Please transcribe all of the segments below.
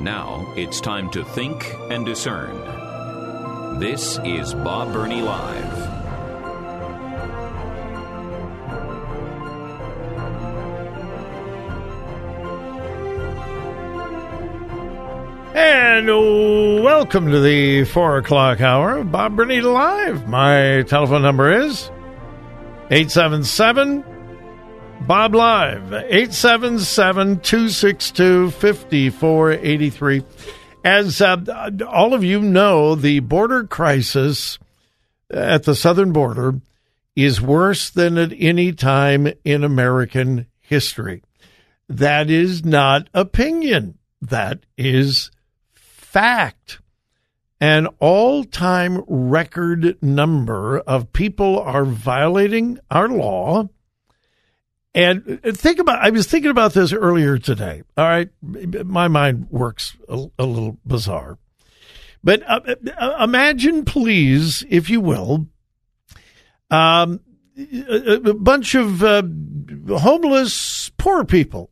Now it's time to think and discern. This is Bob Burney Live. And welcome to the four o'clock hour. Bob Burney Live. My telephone number is 877 Bob Live, 877 262 5483. As uh, all of you know, the border crisis at the southern border is worse than at any time in American history. That is not opinion. That is fact. An all time record number of people are violating our law. And think about, I was thinking about this earlier today. All right. My mind works a, a little bizarre. But uh, uh imagine, please, if you will, um, a, a, bunch of uh, homeless poor people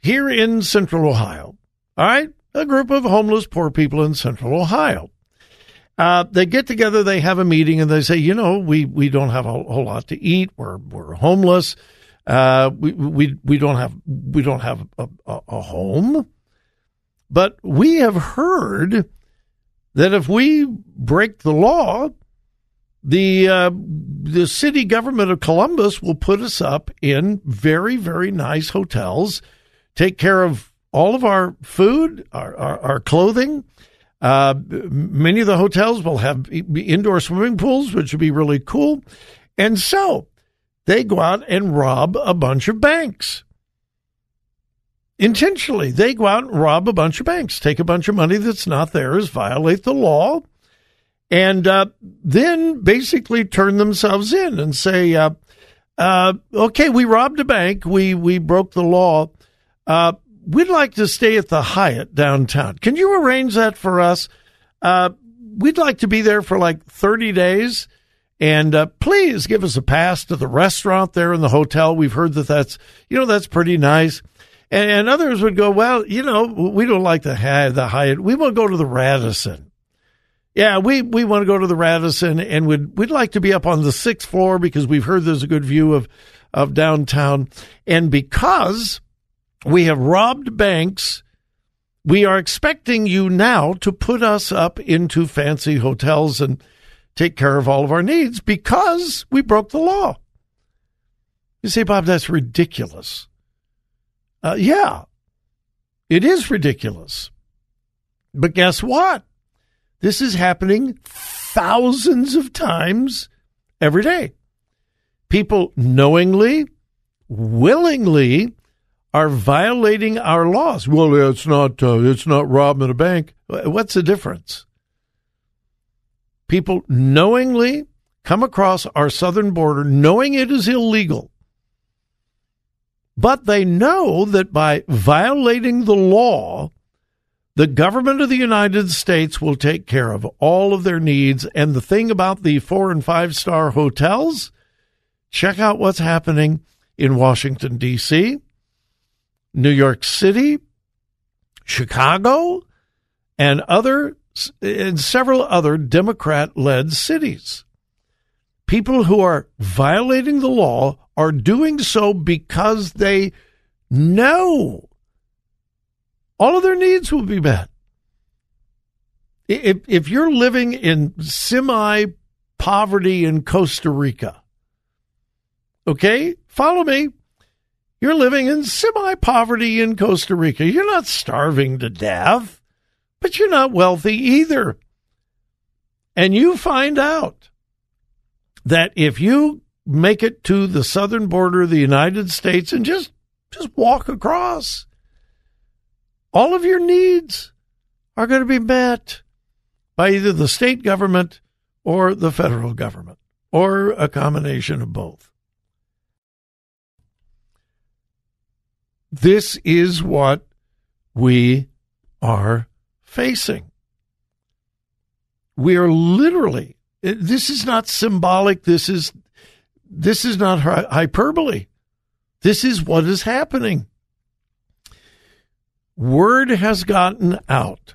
here in central Ohio. All right a group of homeless poor people in central Ohio. Uh, they get together, they have a meeting, and they say, you know, we, we don't have a whole lot to eat. We're we're homeless. Uh, we, we we don't have we don't have a, a, a home. But we have heard that if we break the law, the uh, the city government of Columbus will put us up in very very nice hotels, take care of all of our food, our, our, our clothing. Uh, many of the hotels will have indoor swimming pools, which would be really cool. And so they go out and rob a bunch of banks. Intentionally, they go out and rob a bunch of banks, take a bunch of money that's not theirs, violate the law, and uh, then basically turn themselves in and say, uh, uh, "Okay, we robbed a bank, we we broke the law, uh, we'd like to stay at the Hyatt downtown. Can you arrange that for us? Uh, we'd like to be there for like 30 days. And uh, please give us a pass to the restaurant there in the hotel. We've heard that that's, you know, that's pretty nice. And, and others would go, well, you know, we don't like the, high the Hyatt. We want to go to the Radisson. Yeah, we, we want to go to the Radisson and we'd, we'd like to be up on the sixth floor because we've heard there's a good view of, of downtown. And because we have robbed banks. We are expecting you now to put us up into fancy hotels and take care of all of our needs because we broke the law. You say, Bob, that's ridiculous. Uh, yeah, it is ridiculous. But guess what? This is happening thousands of times every day. People knowingly, willingly are violating our laws. Well, it's not uh, it's not robbing a bank. What's the difference? People knowingly come across our southern border knowing it is illegal. But they know that by violating the law, the government of the United States will take care of all of their needs. And the thing about the four and five star hotels, check out what's happening in Washington, D.C. New York City, Chicago, and other and several other Democrat-led cities. People who are violating the law are doing so because they know all of their needs will be met. If, if you're living in semi poverty in Costa Rica, okay, follow me. You're living in semi poverty in Costa Rica. You're not starving to death, but you're not wealthy either. And you find out that if you make it to the southern border of the United States and just just walk across, all of your needs are going to be met by either the state government or the federal government or a combination of both. This is what we are facing. We are literally, this is not symbolic. This is, this is not hyperbole. This is what is happening. Word has gotten out.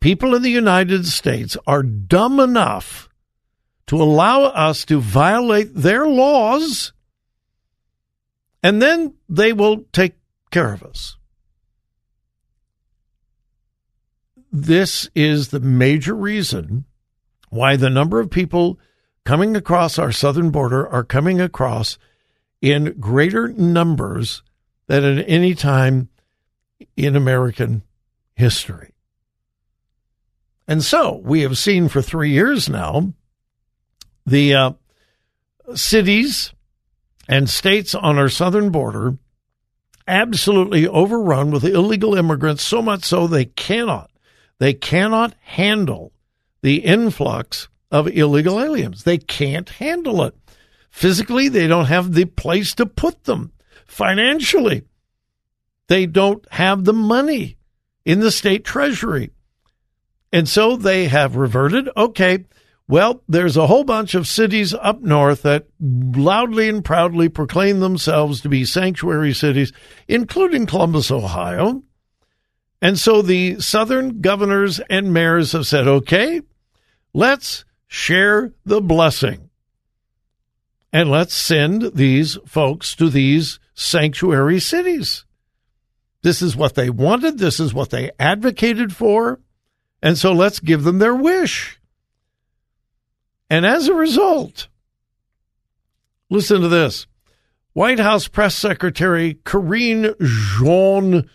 People in the United States are dumb enough to allow us to violate their laws, and then they will take care of us. This is the major reason why the number of people coming across our southern border are coming across in greater numbers than at any time in American history. And so we have seen for three years now the uh, cities and states on our southern border absolutely overrun with illegal immigrants, so much so they cannot, they cannot handle the influx of illegal aliens. They can't handle it. Physically, they don't have the place to put them. Financially, they don't have the money in the state treasury. And so they have reverted. Okay, well, there's a whole bunch of cities up north that loudly and proudly proclaim themselves to be sanctuary cities, including Columbus, Ohio. And so the southern governors and mayors have said, okay, let's share the blessing. And let's send these folks to these sanctuary cities. This is what they wanted. This is what they advocated for. And so let's give them their wish. And as a result, listen to this White House Press Secretary Karine Jean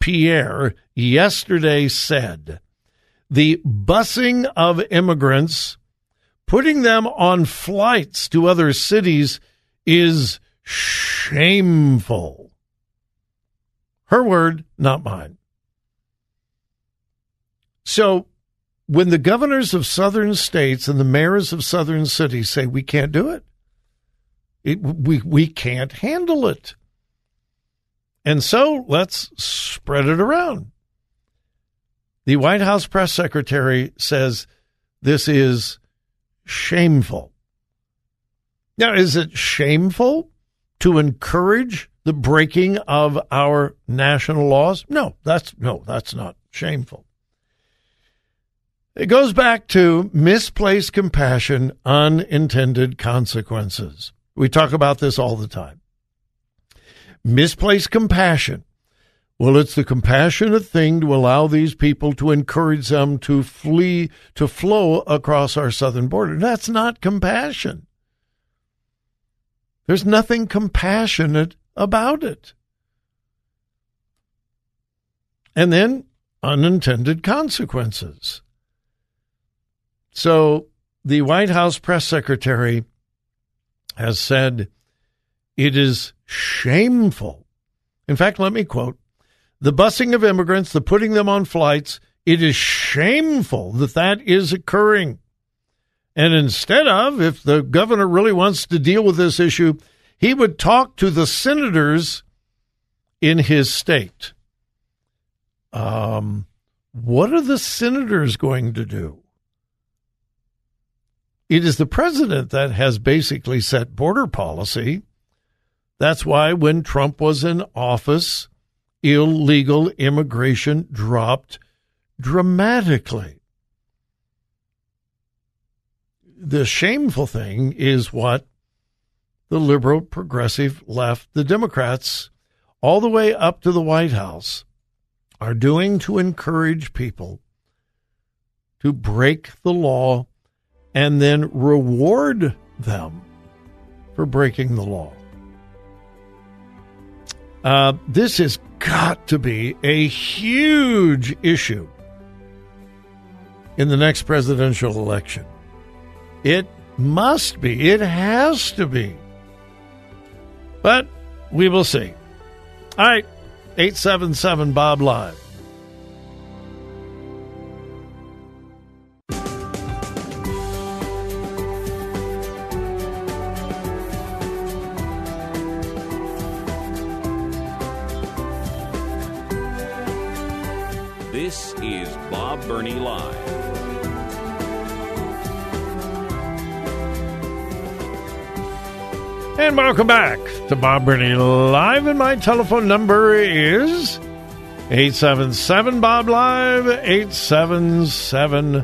Pierre yesterday said the busing of immigrants, putting them on flights to other cities, is shameful. Her word, not mine. So when the governors of southern states and the mayors of southern cities say we can't do it, it we, we can't handle it. And so let's spread it around. The White House press secretary says this is shameful. Now, is it shameful to encourage the breaking of our national laws? No, that's no, that's not shameful. It goes back to misplaced compassion, unintended consequences. We talk about this all the time. Misplaced compassion. Well, it's the compassionate thing to allow these people to encourage them to flee, to flow across our southern border. That's not compassion. There's nothing compassionate about it. And then unintended consequences. So the White House press secretary has said it is shameful. In fact, let me quote the busing of immigrants, the putting them on flights, it is shameful that that is occurring. And instead of, if the governor really wants to deal with this issue, he would talk to the senators in his state. Um, what are the senators going to do? It is the president that has basically set border policy. That's why when Trump was in office, illegal immigration dropped dramatically. The shameful thing is what the liberal, progressive left, the Democrats, all the way up to the White House, are doing to encourage people to break the law and then reward them for breaking the law. Uh, this has got to be a huge issue in the next presidential election. It must be. It has to be. But we will see. All right. 877 Bob Live. Welcome back to Bob Burney Live. And my telephone number is 877 Bob Live, 877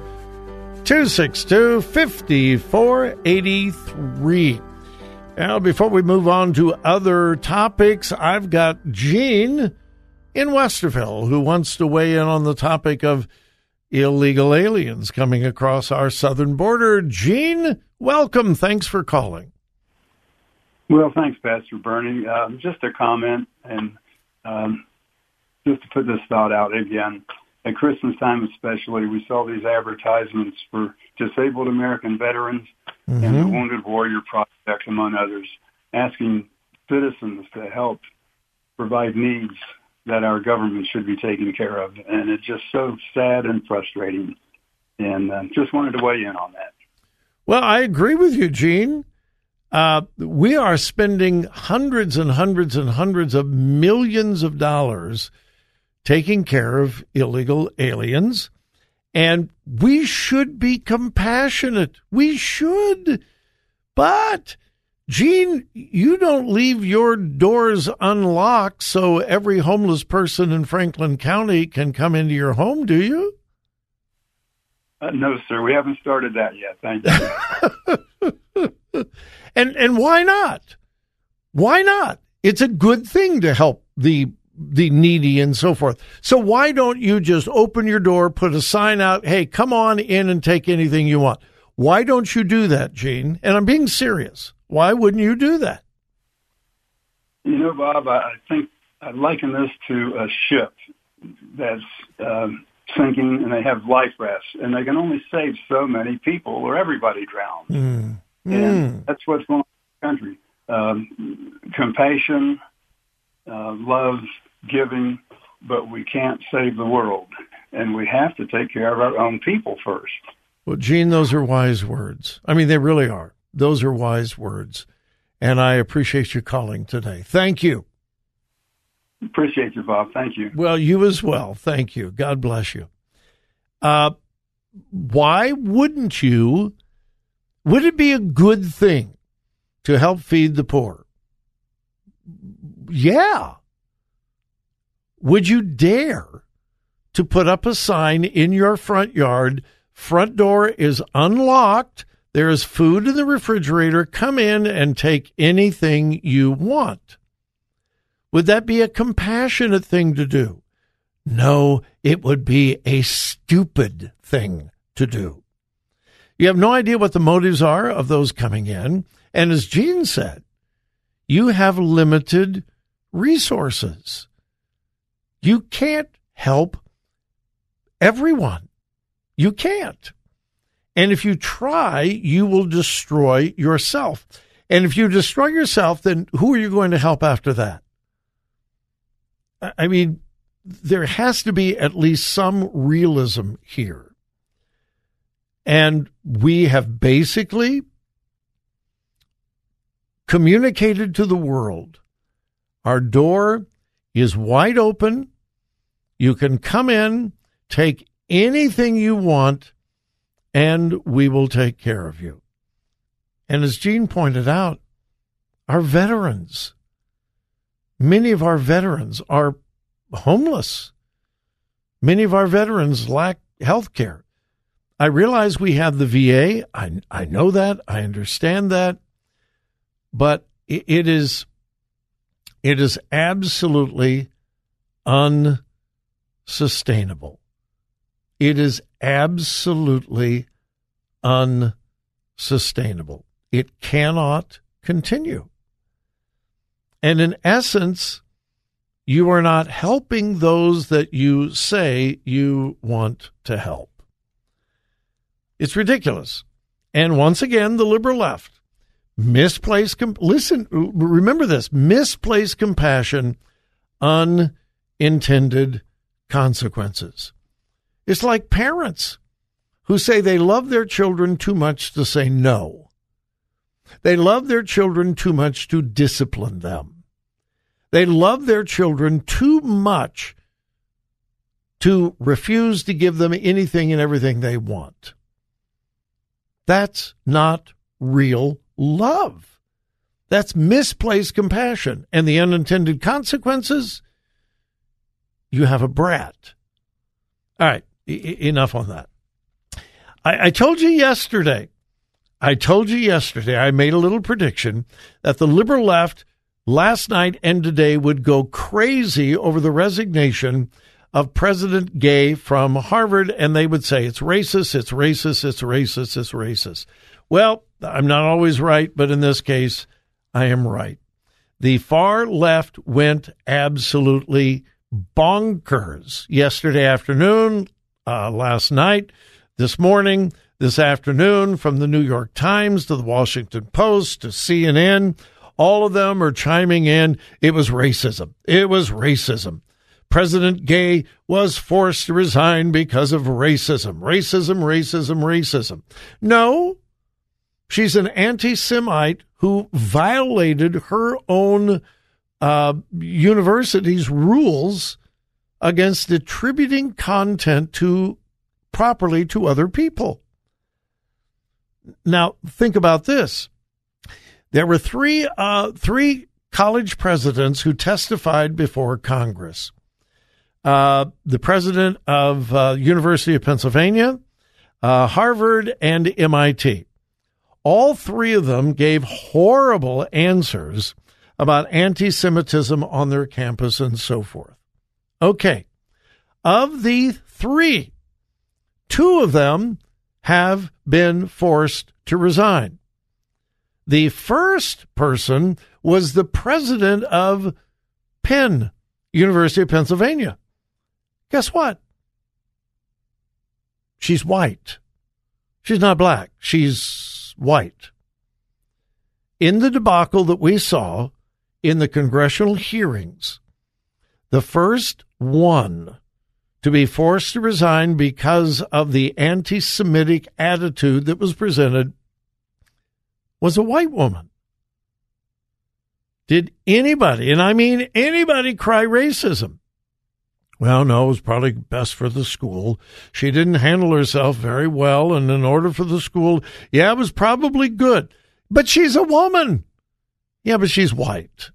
262 5483. Now, before we move on to other topics, I've got Gene in Westerville who wants to weigh in on the topic of illegal aliens coming across our southern border. Gene, welcome. Thanks for calling. Well, thanks, Pastor Burney. Um, just a comment, and um, just to put this thought out again, at Christmas time especially, we saw these advertisements for disabled American veterans mm-hmm. and the Wounded Warrior Project, among others, asking citizens to help provide needs that our government should be taking care of. And it's just so sad and frustrating. And uh, just wanted to weigh in on that. Well, I agree with you, Gene. Uh, we are spending hundreds and hundreds and hundreds of millions of dollars taking care of illegal aliens. And we should be compassionate. We should. But, Gene, you don't leave your doors unlocked so every homeless person in Franklin County can come into your home, do you? Uh, no, sir. We haven't started that yet. Thank you. And and why not? Why not? It's a good thing to help the the needy and so forth. So why don't you just open your door, put a sign out, hey, come on in and take anything you want? Why don't you do that, Gene? And I'm being serious. Why wouldn't you do that? You know, Bob, I think I liken this to a ship that's um, sinking and they have life rafts, and they can only save so many people or everybody drowns. Mm. And mm. that's what's going on in the country. Um, compassion, uh, love, giving, but we can't save the world. And we have to take care of our own people first. Well, Gene, those are wise words. I mean, they really are. Those are wise words. And I appreciate you calling today. Thank you. Appreciate you, Bob. Thank you. Well, you as well. Thank you. God bless you. Uh, why wouldn't you would it be a good thing to help feed the poor? Yeah. Would you dare to put up a sign in your front yard? Front door is unlocked. There is food in the refrigerator. Come in and take anything you want. Would that be a compassionate thing to do? No, it would be a stupid thing to do. You have no idea what the motives are of those coming in. And as Gene said, you have limited resources. You can't help everyone. You can't. And if you try, you will destroy yourself. And if you destroy yourself, then who are you going to help after that? I mean, there has to be at least some realism here. And we have basically communicated to the world our door is wide open. You can come in, take anything you want, and we will take care of you. And as Gene pointed out, our veterans, many of our veterans are homeless. Many of our veterans lack health care. I realize we have the VA. I, I know that. I understand that. But it, it is it is absolutely unsustainable. It is absolutely unsustainable. It cannot continue. And in essence, you are not helping those that you say you want to help. It's ridiculous. And once again, the liberal left misplaced. Com- listen, remember this: misplaced compassion, unintended consequences. It's like parents who say they love their children too much to say no. They love their children too much to discipline them. They love their children too much to refuse to give them anything and everything they want. That's not real love. That's misplaced compassion. And the unintended consequences, you have a brat. All right, e- enough on that. I, I told you yesterday, I told you yesterday, I made a little prediction that the liberal left last night and today would go crazy over the resignation of President Gay from Harvard, and they would say it's racist, it's racist, it's racist, it's racist. Well, I'm not always right, but in this case, I am right. The far left went absolutely bonkers yesterday afternoon, uh, last night, this morning, this afternoon, from the New York Times to the Washington Post to CNN. All of them are chiming in. It was racism. It was racism. President Gay was forced to resign because of racism. Racism, racism, racism. No, she's an anti Semite who violated her own uh, university's rules against attributing content to properly to other people. Now, think about this. There were three uh, three college presidents who testified before Congress uh, the president of uh, University of Pennsylvania, uh, Harvard, and MIT. All three of them gave horrible answers about anti Semitism on their campus and so forth. Okay. Of the three, two of them have been forced to resign. The first person was the president of Penn, University of Pennsylvania. Guess what? She's white. She's not black. She's white. In the debacle that we saw in the congressional hearings, the first one to be forced to resign because of the anti Semitic attitude that was presented was a white woman. Did anybody, and I mean anybody, cry racism? Well, no, it was probably best for the school. She didn't handle herself very well, and in order for the school, yeah, it was probably good. But she's a woman. Yeah, but she's white.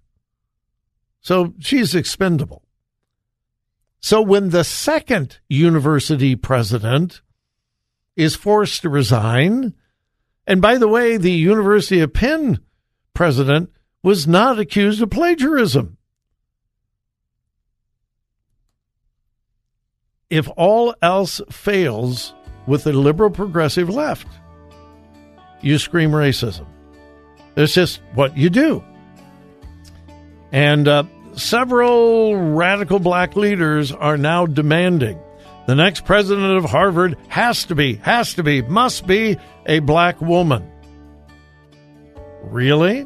So she's expendable. So when the second university president is forced to resign, and by the way, the University of Penn president was not accused of plagiarism. if all else fails with the liberal progressive left, you scream racism. It's just what you do. And uh, several radical black leaders are now demanding the next president of Harvard has to be, has to be, must be a black woman. Really?